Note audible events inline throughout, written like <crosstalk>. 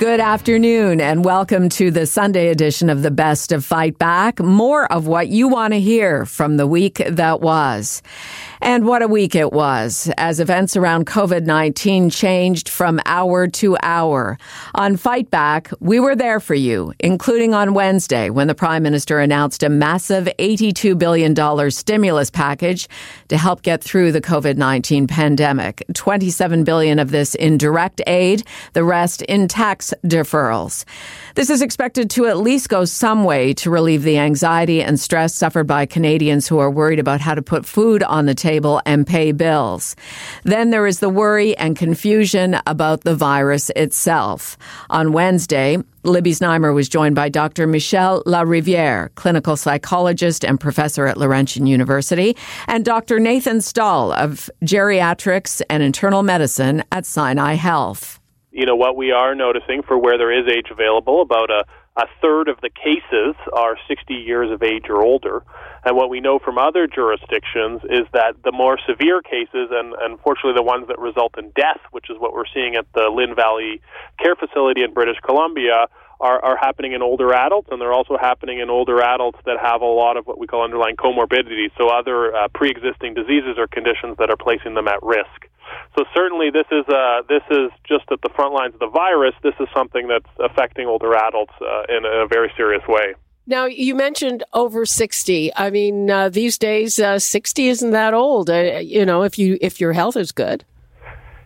Good afternoon, and welcome to the Sunday edition of the Best of Fight Back. More of what you want to hear from the week that was. And what a week it was as events around COVID 19 changed from hour to hour. On Fight Back, we were there for you, including on Wednesday when the Prime Minister announced a massive $82 billion stimulus package to help get through the COVID 19 pandemic. 27 billion of this in direct aid, the rest in tax deferrals. This is expected to at least go some way to relieve the anxiety and stress suffered by Canadians who are worried about how to put food on the table and pay bills. Then there is the worry and confusion about the virus itself. On Wednesday, Libby Znaimer was joined by Dr. Michel Lariviere, clinical psychologist and professor at Laurentian University, and Dr. Nathan Stall of geriatrics and internal medicine at Sinai Health you know what we are noticing for where there is age available about a a third of the cases are 60 years of age or older. And what we know from other jurisdictions is that the more severe cases, and unfortunately the ones that result in death, which is what we're seeing at the Lynn Valley Care Facility in British Columbia, are, are happening in older adults, and they're also happening in older adults that have a lot of what we call underlying comorbidities, so other uh, pre existing diseases or conditions that are placing them at risk. So certainly, this is uh, this is just at the front lines of the virus. This is something that's affecting older adults uh, in a very serious way. Now you mentioned over sixty. I mean, uh, these days, uh, sixty isn't that old. Uh, you know, if you if your health is good.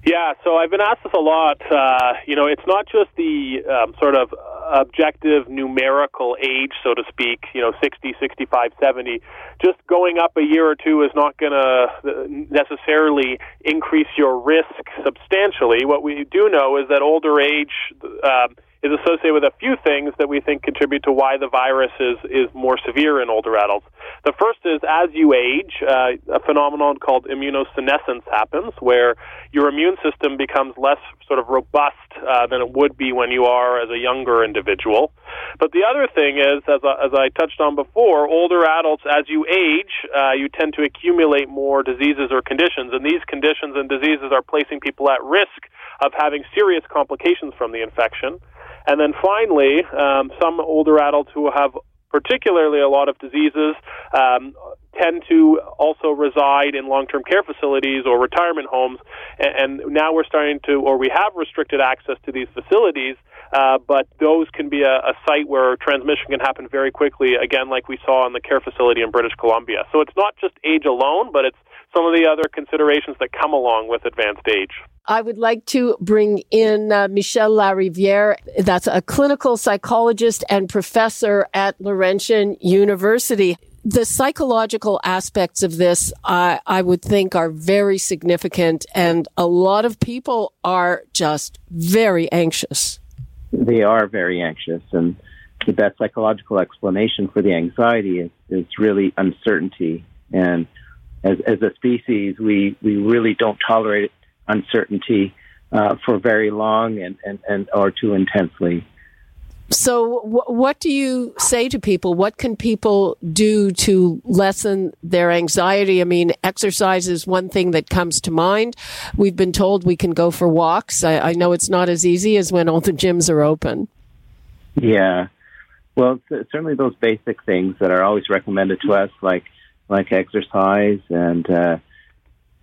Yeah, so I've been asked this a lot. Uh, you know, it's not just the um, sort of objective numerical age, so to speak, you know, 60, 65, 70. Just going up a year or two is not going to necessarily increase your risk substantially. What we do know is that older age. Uh, is associated with a few things that we think contribute to why the virus is, is more severe in older adults. The first is as you age, uh, a phenomenon called immunosenescence happens, where your immune system becomes less sort of robust uh, than it would be when you are as a younger individual. But the other thing is, as I, as I touched on before, older adults, as you age, uh, you tend to accumulate more diseases or conditions, and these conditions and diseases are placing people at risk of having serious complications from the infection. And then finally, um, some older adults who have particularly a lot of diseases um, tend to also reside in long-term care facilities or retirement homes. And, and, now we're starting to or we have restricted access to these facilities uh, but those can be a, a, site where transmission can happen very quickly again like we saw in the care facility in british columbia so it's not just age alone but it's some of the other considerations that come along with advanced age I would like to bring in uh, Michel Lariviere. That's a clinical psychologist and professor at Laurentian University. The psychological aspects of this, I, I would think, are very significant, and a lot of people are just very anxious. They are very anxious, and the best psychological explanation for the anxiety is, is really uncertainty. And as, as a species, we, we really don't tolerate uncertainty uh, for very long and, and, and or too intensely. So, w- what do you say to people? What can people do to lessen their anxiety? I mean, exercise is one thing that comes to mind. We've been told we can go for walks. I, I know it's not as easy as when all the gyms are open. Yeah. Well, certainly those basic things that are always recommended to us, like like exercise and uh,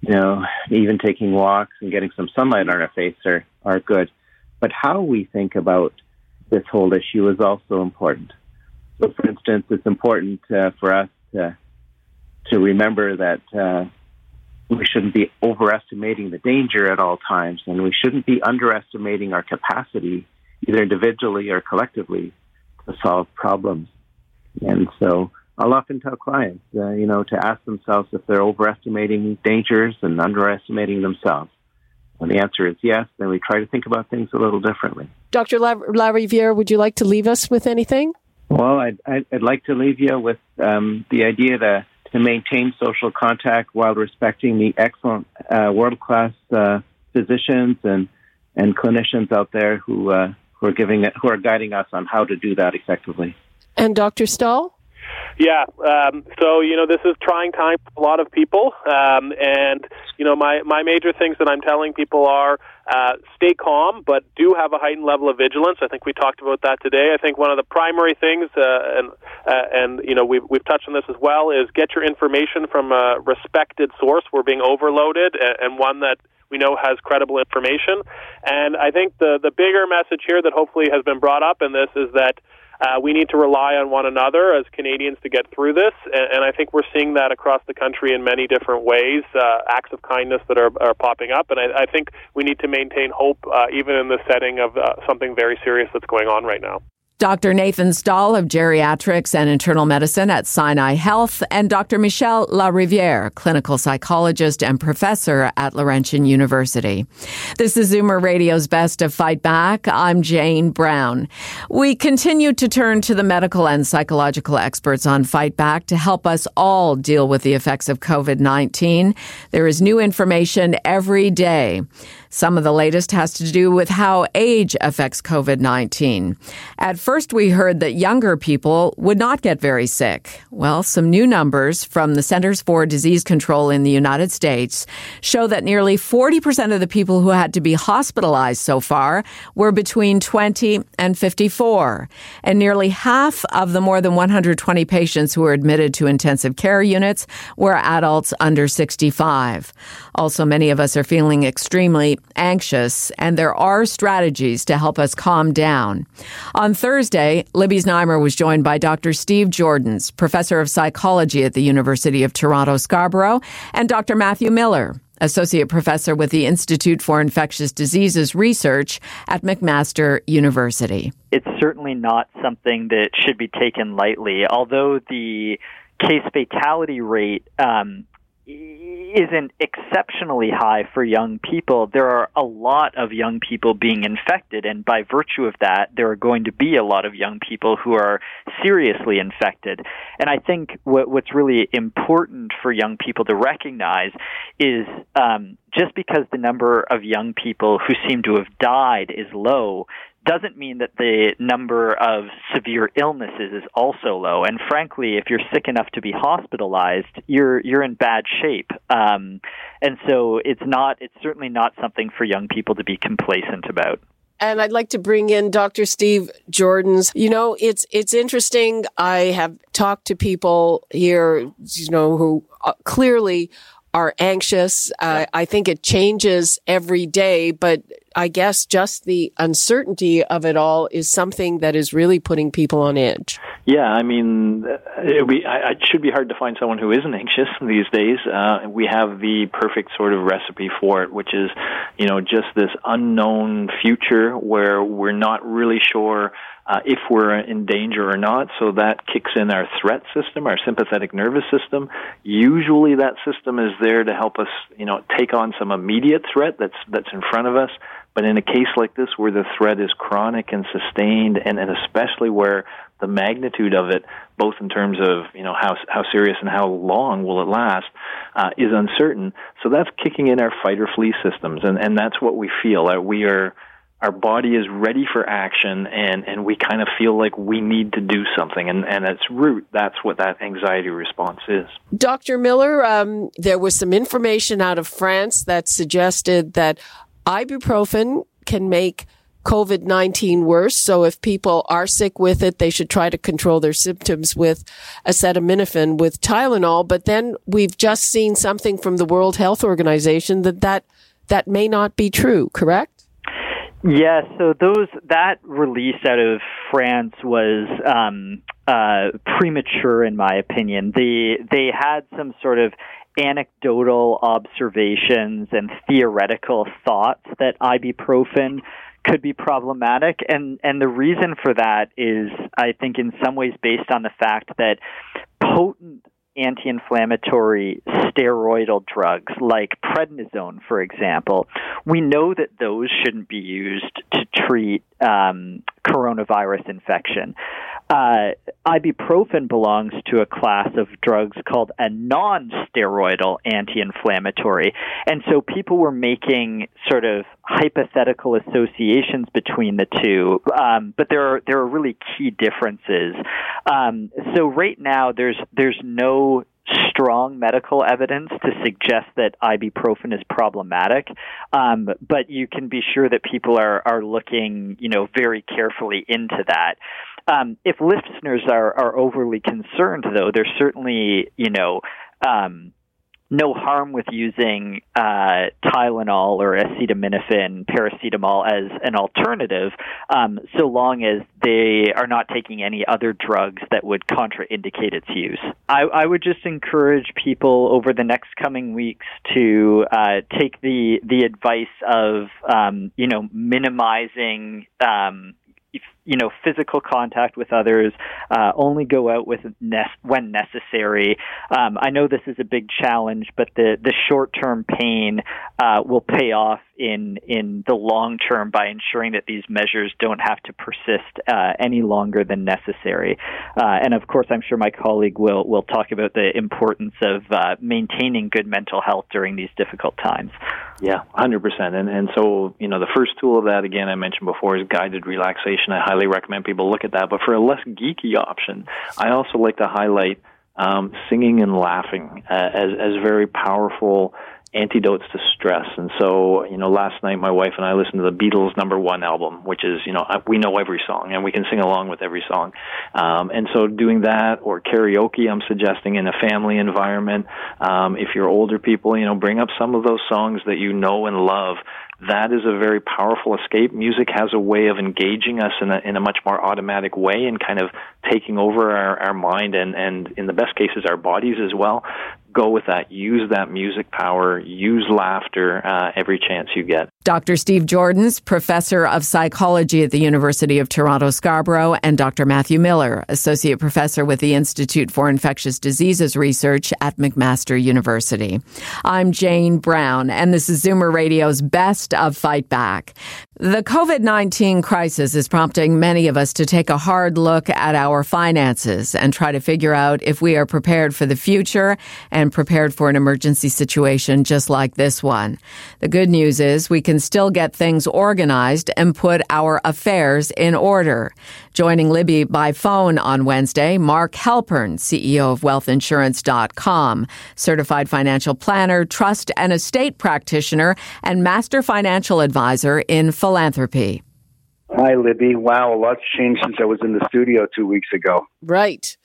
you know, even taking walks and getting some sunlight on our face are, are good. But how we think about this whole issue is also important. So, for instance, it's important uh, for us to, to remember that uh, we shouldn't be overestimating the danger at all times, and we shouldn't be underestimating our capacity, either individually or collectively, to solve problems. And so, I'll often tell clients, uh, you know, to ask themselves if they're overestimating dangers and underestimating themselves. When the answer is yes, then we try to think about things a little differently. Dr. La- Lariviere, would you like to leave us with anything? Well, I'd, I'd like to leave you with um, the idea to, to maintain social contact while respecting the excellent uh, world class uh, physicians and, and clinicians out there who, uh, who, are giving it, who are guiding us on how to do that effectively. And Dr. Stall? Yeah. Um, so you know, this is trying time for a lot of people, um, and you know, my my major things that I'm telling people are uh, stay calm, but do have a heightened level of vigilance. I think we talked about that today. I think one of the primary things, uh, and uh, and you know, we've we've touched on this as well, is get your information from a respected source. We're being overloaded, and, and one that we know has credible information. And I think the the bigger message here that hopefully has been brought up in this is that uh, we need to rely on one another as Canadians to get through this, and, and I think we're seeing that across the country in many different ways. Uh, acts of kindness that are, are popping up, and I, I think we need to maintain hope uh, even in the setting of uh, something very serious that's going on right now. Dr. Nathan Stall of Geriatrics and Internal Medicine at Sinai Health, and Dr. Michel Lariviere, clinical psychologist and professor at Laurentian University. This is Zoomer Radio's Best of Fight Back. I'm Jane Brown. We continue to turn to the medical and psychological experts on Fight Back to help us all deal with the effects of COVID-19. There is new information every day. Some of the latest has to do with how age affects COVID 19. At first, we heard that younger people would not get very sick. Well, some new numbers from the Centers for Disease Control in the United States show that nearly 40% of the people who had to be hospitalized so far were between 20 and 54. And nearly half of the more than 120 patients who were admitted to intensive care units were adults under 65. Also, many of us are feeling extremely anxious, and there are strategies to help us calm down. On Thursday, Libby Znaimer was joined by Dr. Steve Joordens, professor of psychology at the University of Toronto Scarborough, and Dr. Matthew Miller, associate professor with the Institute for Infectious Diseases Research at McMaster University. It's certainly not something that should be taken lightly, although the case fatality rate um, isn't exceptionally high for young people, there are a lot of young people being infected, and by virtue of that, there are going to be a lot of young people who are seriously infected. And I think what, what's really important for young people to recognize is um, just because the number of young people who seem to have died is low doesn't mean that the number of severe illnesses is also low. And frankly, if you're sick enough to be hospitalized, you're you're in bad shape. Um, and so it's not it's certainly not something for young people to be complacent about. And I'd like to bring in Dr. Steve Joordens. You know, it's it's interesting. I have talked to people here, you know, who uh, clearly are anxious. Uh, I think it changes every day, but I guess just the uncertainty of it all is something that is really putting people on edge. Yeah, I mean, it, be, it should be hard to find someone who isn't <laughs> anxious these days. Uh, we have the perfect sort of recipe for it, which is, you know, just this unknown future where we're not really sure uh, if we're in danger or not. So that kicks in our threat system, our sympathetic nervous system. Usually, that system is there to help us, you know, take on some immediate threat that's that's in front of us. But in a case like this, where the threat is chronic and sustained, and, and especially where the magnitude of it, both in terms of you know how how serious and how long will it last, uh, is uncertain. So that's kicking in our fight or flee systems, and and that's what we feel. Uh, we are our body is ready for action and, and we kind of feel like we need to do something. And, and at its root, that's what that anxiety response is. Dr. Miller, um, there was some information out of France that suggested that ibuprofen can make COVID 19 worse. So if people are sick with it, they should try to control their symptoms with acetaminophen, with Tylenol. But then we've just seen something from the World Health Organization that that, that may not be true, correct? Yeah, so those that release out of France was um, uh, premature, in my opinion. They they had some sort of anecdotal observations and theoretical thoughts that ibuprofen could be problematic and and the reason for that is I think in some ways based on the fact that potent anti inflammatory steroidal drugs like prednisone, for example, we know that those shouldn't be used to treat um, coronavirus infection. Uh, ibuprofen belongs to a class of drugs called a non-steroidal anti-inflammatory, and so people were making sort of hypothetical associations between the two, um, but there are there are really key differences. Um, so right now, there's there's no strong medical evidence to suggest that ibuprofen is problematic, um, but you can be sure that people are are looking, you know, very carefully into that. Um, if listeners are are overly concerned, though, there's certainly, you know. Um, no harm with using uh, Tylenol or acetaminophen, paracetamol as an alternative, um, so long as they are not taking any other drugs that would contraindicate its use. I, I would just encourage people over the next coming weeks to uh, take the the advice of um, you know minimizing um, you know, physical contact with others, uh, only go out with ne- when necessary. Um, I know this is a big challenge, but the, the short term pain uh, will pay off in in the long term by ensuring that these measures don't have to persist uh, any longer than necessary. Uh, and of course, I'm sure my colleague will will talk about the importance of uh, maintaining good mental health during these difficult times. Yeah, 100%. And and so you know, the first tool of that again I mentioned before is guided relaxation. I highly recommend people look at that. But for a less geeky option, I also like to highlight um, singing and laughing uh, as as very powerful antidotes to stress. And so, you know, last night my wife and I listened to the Beatles' number one album, which is, you know, we know every song and we can sing along with every song. Um, and so doing that or karaoke, I'm suggesting in a family environment. Um, if you're older people, you know, bring up some of those songs that you know and love that is a very powerful escape. Music has a way of engaging us in a, in a much more automatic way and kind of taking over our, our mind and, and in the best cases our bodies as well go with that. Use that music power. Use laughter uh, every chance you get. Dr. Steve Joordens, professor of psychology at the University of Toronto Scarborough, and Dr. Matthew Miller, associate professor with the Institute for Infectious Diseases Research at McMaster University. I'm Jane Brown, and this is Zoomer Radio's Best of Fight Back. The COVID 19 crisis is prompting many of us to take a hard look at our finances and try to figure out if we are prepared for the future and prepared for an emergency situation just like this one. The good news is we can still get things organized and put our affairs in order. Joining Libby by phone on Wednesday, Mark Halpern, CEO of wealthinsurance.com, certified financial planner, trust and estate practitioner, and master financial advisor in philanthropy. Hi, Libby. Wow, a lot's changed since I was in the studio two weeks ago. Right.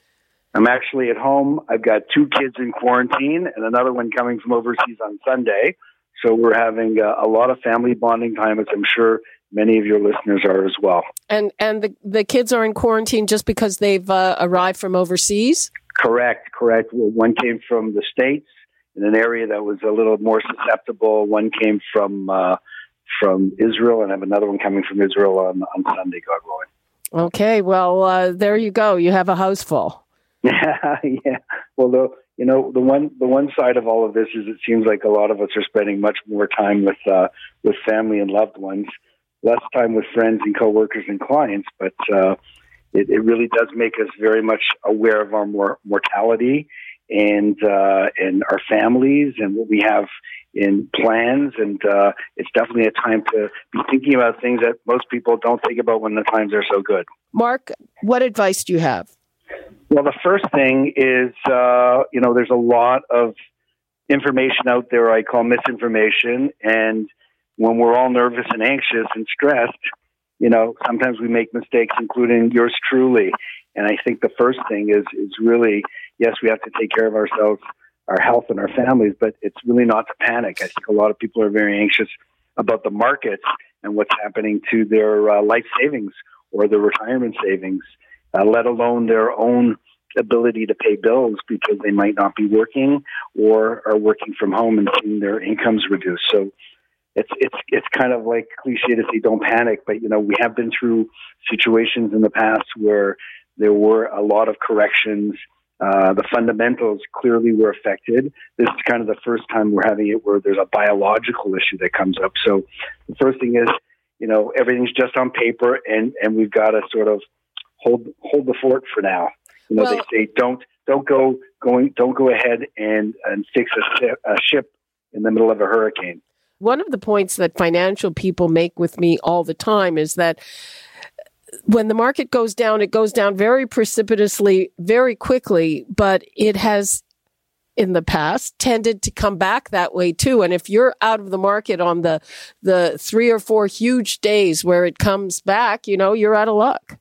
I'm actually at home. I've got two kids in quarantine and another one coming from overseas on Sunday. So we're having a, a lot of family bonding time, as I'm sure many of your listeners are as well. And and the the kids are in quarantine just because they've uh, arrived from overseas. Correct, correct. Well, one came from the states in an area that was a little more susceptible. One came from uh, from Israel, and I have another one coming from Israel on on Sunday, God willing. Okay, well uh, there you go. You have a house full. Yeah, <laughs> yeah. Well, the you know the one the one side of all of this is it seems like a lot of us are spending much more time with uh, with family and loved ones less time with friends and coworkers and clients, but uh, it, it, really does make us very much aware of our more mortality and uh, and our families and what we have in plans. And uh, it's definitely a time to be thinking about things that most people don't think about when the times are so good. Mark, what advice do you have? Well, the first thing is, uh, you know, there's a lot of information out there I call misinformation, and when we're all nervous and anxious and stressed, you know, sometimes we make mistakes, including yours truly. And I think the first thing is is really yes, we have to take care of ourselves, our health, and our families, but it's really not to panic. I think a lot of people are very anxious about the markets and what's happening to their uh, life savings or their retirement savings, uh, let alone their own ability to pay bills because they might not be working or are working from home and seeing their incomes reduced. So it's it's it's kind of like cliche to say don't panic, but you know we have been through situations in the past where there were a lot of corrections. Uh, the fundamentals clearly were affected. This is kind of the first time we're having it where there's a biological issue that comes up. So the first thing is, you know, everything's just on paper, and and we've got to sort of hold hold the fort for now. You know, well, they say don't don't go going don't go ahead and and fix a a ship in the middle of a hurricane. One of the points that financial people make with me all the time is that when the market goes down, it goes down very precipitously, very quickly, but it has in the past tended to come back that way too. And if you're out of the market on the, the three or four huge days where it comes back, you know, you're out of luck.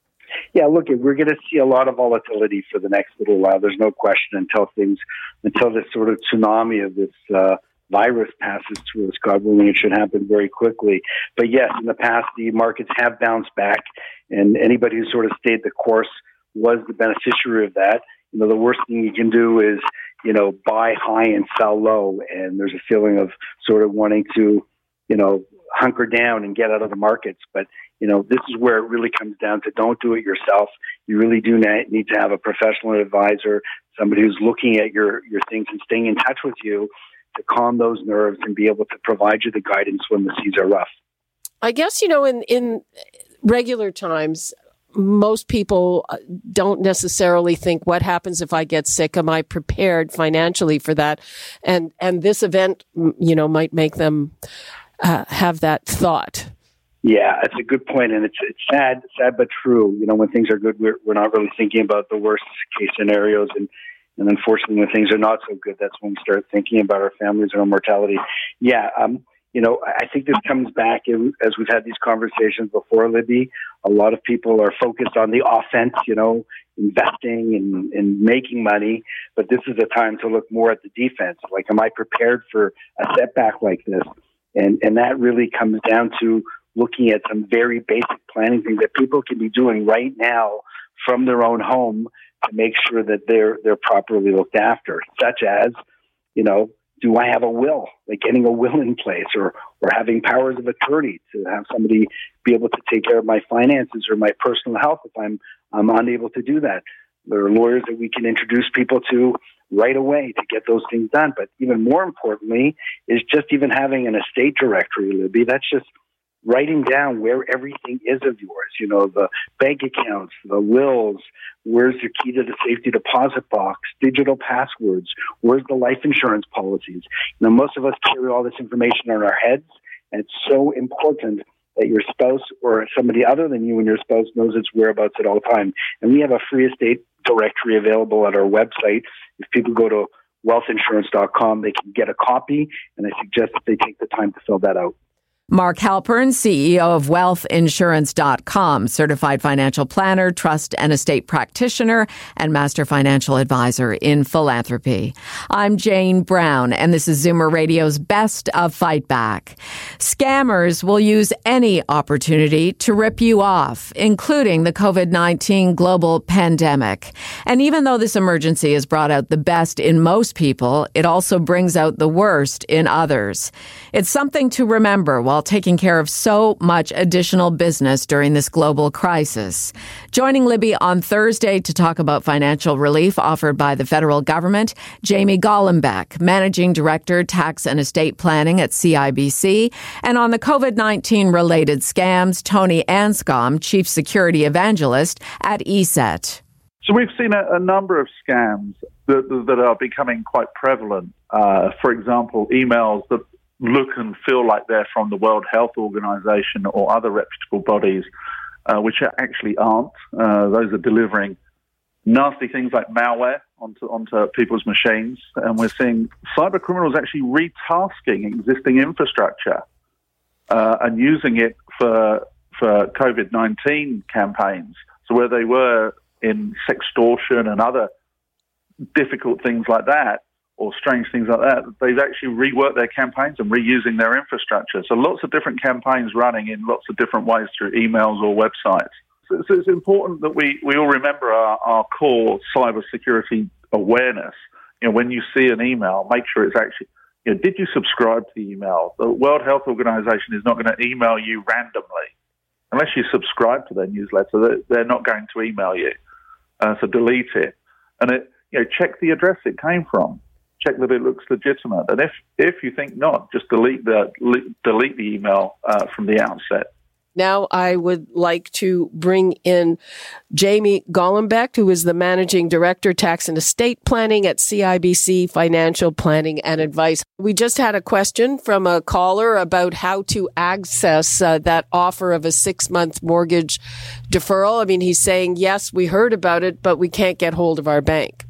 Yeah, look, we're going to see a lot of volatility for the next little while. There's no question until things, until this sort of tsunami of this uh, virus passes through us. God willing, it should happen very quickly. But yes, in the past, the markets have bounced back, and anybody who sort of stayed the course was the beneficiary of that. You know, the worst thing you can do is, you know, buy high and sell low, and there's a feeling of sort of wanting to, you know, hunker down and get out of the markets. But you know, this is where it really comes down to don't do it yourself. You really do need to have a professional advisor, somebody who's looking at your, your things and staying in touch with you to calm those nerves and be able to provide you the guidance when the seas are rough. I guess, you know, in, in regular times, most people uh, don't necessarily think what happens if I get sick am I prepared financially for that and and this event you know might make them uh, have that thought yeah, it's a good point, and it's it's sad, sad but true. You know, when things are good, we're we're not really thinking about the worst case scenarios, and and unfortunately, when things are not so good, that's when we start thinking about our families and our mortality. Yeah, um, you know, I think this comes back as we've had these conversations before, Libby. A lot of people are focused on the offense, you know, investing and, and making money, but this is a time to look more at the defense. Like, am I prepared for a setback like this? And and that really comes down to looking at some very basic planning things that people can be doing right now from their own home to make sure that they're they're properly looked after, such as, you know, do I have a will? Like getting a will in place or or having powers of attorney to have somebody be able to take care of my finances or my personal health if I'm I'm unable to do that. There are lawyers that we can introduce people to right away to get those things done. But even more importantly is just even having an estate directory, Libby. That's just writing down where everything is of yours, you know, the bank accounts, the wills, where's your key to the safety deposit box, digital passwords, where's the life insurance policies. You know, most of us carry all this information on our heads, and it's so important that your spouse or somebody other than you and your spouse knows its whereabouts at all time. And we have a free estate directory available at our website. If people go to wealthinsurance.com, they can get a copy, and I suggest that they take the time to fill that out. Mark Halpern, CEO of wealthinsurance.com, certified financial planner, trust and estate practitioner, and master financial advisor in philanthropy. I'm Jane Brown, and this is Zoomer Radio's Best of Fight Back. Scammers will use any opportunity to rip you off, including the COVID-19 global pandemic. And even though this emergency has brought out the best in most people, it also brings out the worst in others. It's something to remember while while taking care of so much additional business during this global crisis. Joining Libby on Thursday to talk about financial relief offered by the federal government, Jamie Golombek, Managing Director, Tax and Estate Planning at CIBC, and on the COVID 19 related scams, Tony Anscombe, Chief Security Evangelist at ESET. So we've seen a, a number of scams that, that, are becoming quite prevalent. Uh, for example, emails that look and feel like they're from the World Health Organization or other reputable bodies, uh, which actually aren't. Uh, those are delivering nasty things like malware onto, onto people's machines. And we're seeing cyber criminals actually retasking existing infrastructure uh, and using it for, for COVID 19 campaigns. So, where they were in sextortion and other difficult things like that, or strange things like that, they've actually reworked their campaigns and reusing their infrastructure. So lots of different campaigns running in lots of different ways through emails or websites. So, so it's important that we, we all remember our, our core cybersecurity awareness. You know, when you see an email, make sure it's actually, you know, did you subscribe to the email? The World Health Organization is not going to email you randomly. Unless you subscribe to their newsletter, they're not going to email you. Uh, so delete it. And it, you know, check the address it came from check that it looks legitimate. And if if you think not, just delete the delete the email uh, from the outset. Now I would like to bring in Jamie Golombek, who is the Managing Director, Tax and Estate Planning at CIBC Financial Planning and Advice. We just had a question from a caller about how to access uh, that offer of a six month mortgage deferral. I mean, he's saying, yes, we heard about it, but we can't get hold of our bank.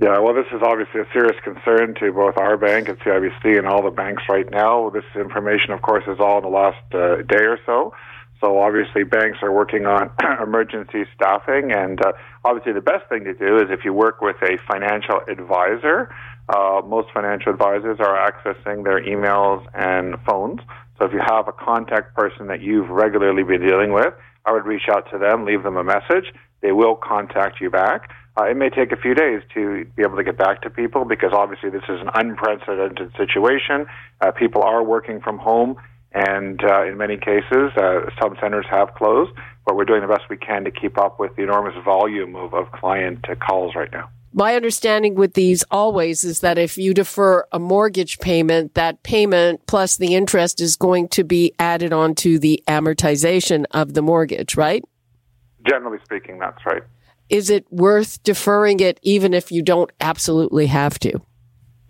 Yeah, well, this is obviously a serious concern to both our bank and CIBC and all the banks right now. This information, of course, is all in the last uh, day or so. So obviously, banks are working on <clears throat> emergency staffing, and uh, obviously, the best thing to do is if you work with a financial advisor. Uh, most financial advisors are accessing their emails and phones. So if you have a contact person that you've regularly been dealing with, I would reach out to them, leave them a message. They will contact you back. Uh, it may take a few days to be able to get back to people because obviously this is an unprecedented situation. Uh, people are working from home and uh, in many cases, uh, some centers have closed, but we're doing the best we can to keep up with the enormous volume of, of client uh, calls right now. My understanding with these always is that if you defer a mortgage payment, that payment plus the interest is going to be added onto the amortization of the mortgage, right? Generally speaking, that's right. Is it worth deferring it even if you don't absolutely have to?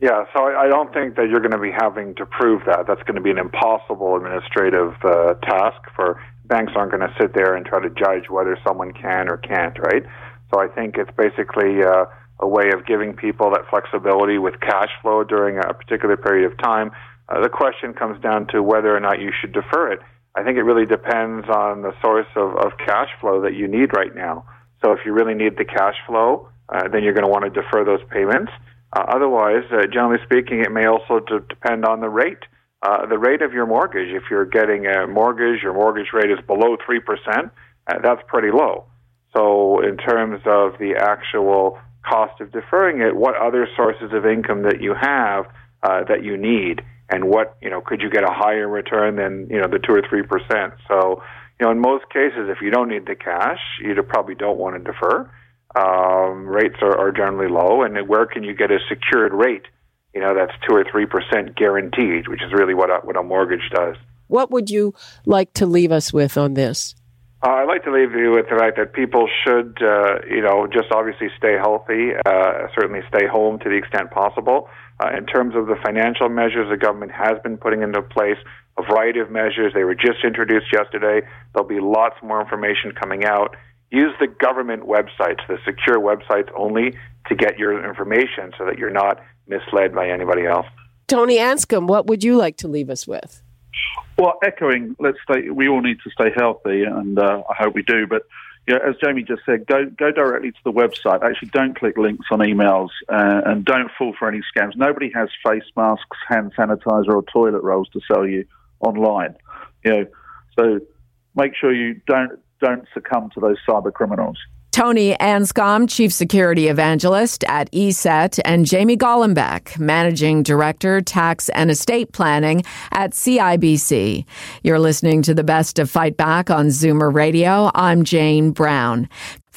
Yeah, so I, I don't think that you're going to be having to prove that. That's going to be an impossible administrative uh, task for banks aren't going to sit there and try to judge whether someone can or can't, right? So I think it's basically uh, a way of giving people that flexibility with cash flow during a particular period of time. Uh, the question comes down to whether or not you should defer it. I think it really depends on the source of, of cash flow that you need right now. So if you really need the cash flow, uh, then you're going to want to defer those payments. Uh, otherwise, uh, generally speaking, it may also d- depend on the rate. Uh, the rate of your mortgage. If you're getting a mortgage, your mortgage rate is below 3%, uh, that's pretty low. So, in terms of the actual cost of deferring it, what other sources of income that you have uh, that you need, and what, you know, could you get a higher return than, you know, the 2 or 3%? So, you know, in most cases, if you don't need the cash, you probably don't want to defer um, rates are, are generally low, and where can you get a secured rate? You know, that's two or three percent guaranteed, which is really what a, what a mortgage does. What would you like to leave us with on this? Uh, I'd like to leave you with the fact that people should, uh, you know, just obviously stay healthy, uh, certainly stay home to the extent possible. Uh, in terms of the financial measures the government has been putting into place, a variety of measures. They were just introduced yesterday. There'll be lots more information coming out use the government websites, the secure websites only to get your information so that you're not misled by anybody else. Tony Anscombe, what would you like to leave us with? Well, echoing, let's stay. We all need to stay healthy, and uh, I hope we do. But you know, as Jamie just said, go go directly to the website. Actually, don't click links on emails, uh, and don't fall for any scams. Nobody has face masks, hand sanitizer, or toilet rolls to sell you online. You know, so make sure you don't don't succumb to those cyber criminals. Tony Anscombe, Chief Security Evangelist at ESET, and Jamie Golombek, Managing Director, Tax and Estate Planning at CIBC. You're listening to the best of Fight Back on Zoomer Radio. I'm Jane Brown.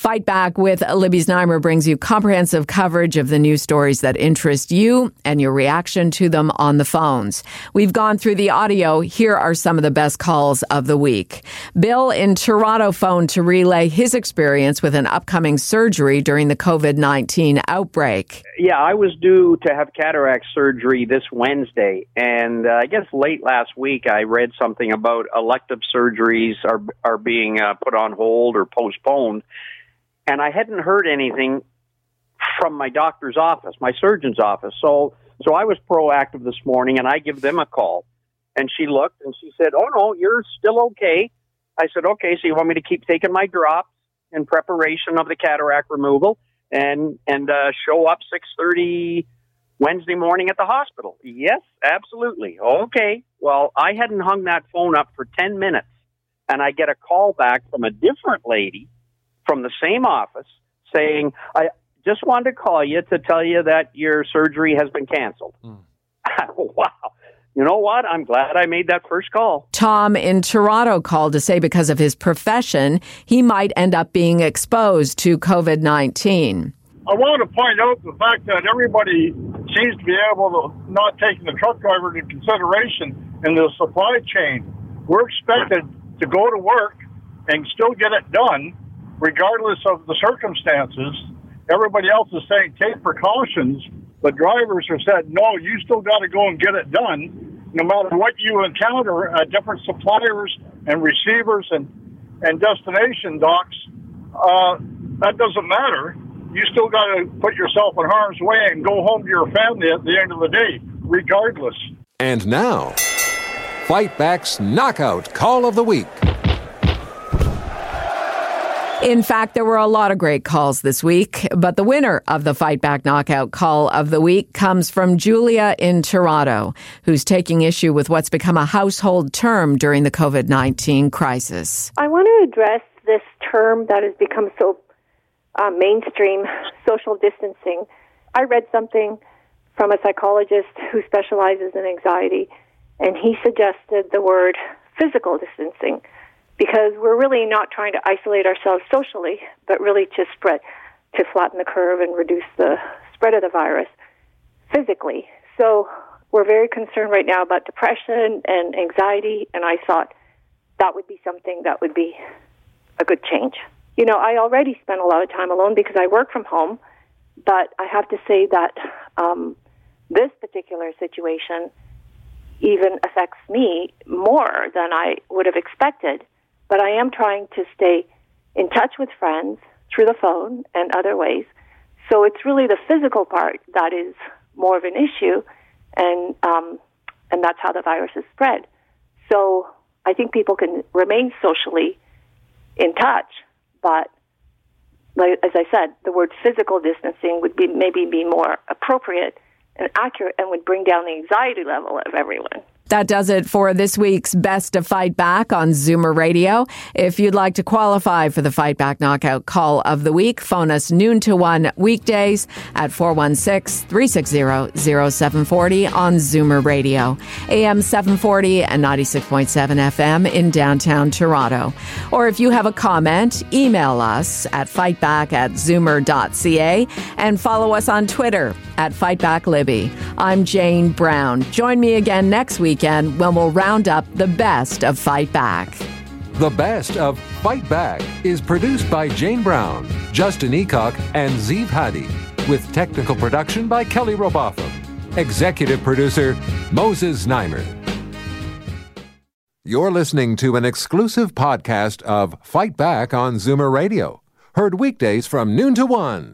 Fight Back with Libby Znaimer brings you comprehensive coverage of the news stories that interest you and your reaction to them on the phones. We've gone through the audio. Here are some of the best calls of the week. Bill in Toronto phoned to relay his experience with an upcoming surgery during the COVID 19 outbreak. Yeah, I was due to have cataract surgery this Wednesday, and uh, I guess late last week I read something about elective surgeries are are being uh, put on hold or postponed and I hadn't heard anything from my doctor's office, my surgeon's office. So, so I was proactive this morning, and I give them a call. And she looked and she said, "Oh no, you're still okay." I said, "Okay, so you want me to keep taking my drops in preparation of the cataract removal, and and uh, show up six thirty Wednesday morning at the hospital?" Yes, absolutely. Okay. Well, I hadn't hung that phone up for ten minutes, and I get a call back from a different lady from the same office saying, I just wanted to call you to tell you that your surgery has been canceled. Mm. <laughs> wow. You know what? I'm glad I made that first call. Tom in Toronto called to say because of his profession, he might end up being exposed to COVID 19. I want to point out the fact that everybody seems to be able to not taking the truck driver into consideration in the supply chain. We're expected to go to work and still get it done, regardless of the circumstances. Everybody else is saying take precautions, but drivers have said, no, you still got to go and get it done, no matter what you encounter at different suppliers and receivers and, and destination docks. Uh, that doesn't matter. You still got to put yourself in harm's way and go home to your family at the end of the day, regardless. And now, Fight Back's Knockout Call of the Week. In fact, there were a lot of great calls this week, but the winner of the Fight Back Knockout Call of the Week comes from Julia in Toronto, who's taking issue with what's become a household term during the COVID 19 crisis. I want to address this term that has become so uh, mainstream social distancing. I read something from a psychologist who specializes in anxiety, and he suggested the word physical distancing because we're really not trying to isolate ourselves socially, but really to spread, to flatten the curve and reduce the spread of the virus physically. So we're very concerned right now about depression and anxiety, and I thought that would be something that would be a good change. You know, I already spend a lot of time alone because I work from home, but I have to say that um, this particular situation even affects me more than I would have expected but I am trying to stay in touch with friends through the phone and other ways. So it's really the physical part that is more of an issue, and um, and that's how the virus is spread. So I think people can remain socially in touch, but like, as I said, the word physical distancing would be maybe be more appropriate and accurate, and would bring down the anxiety level of everyone. That does it for this week's Best of Fight Back on Zoomer Radio. If you'd like to qualify for the Fight Back Knockout Call of the Week, phone us noon to 1 weekdays at 416-360-0740 on Zoomer Radio, AM 740 and 96.7 FM in downtown Toronto. Or if you have a comment, email us at fightback at zoomer.ca and follow us on Twitter at FightbackLibby. I'm Jane Brown. Join me again next weekend when we'll round up the best of Fight Back. The best of Fight Back is produced by Jane Brown, Justin Eacock, and Zeev Hadi, with technical production by Kelly Robotham. Executive producer Moses Znaimer. You're listening to an exclusive podcast of Fight Back on Zoomer Radio, heard weekdays from noon to one.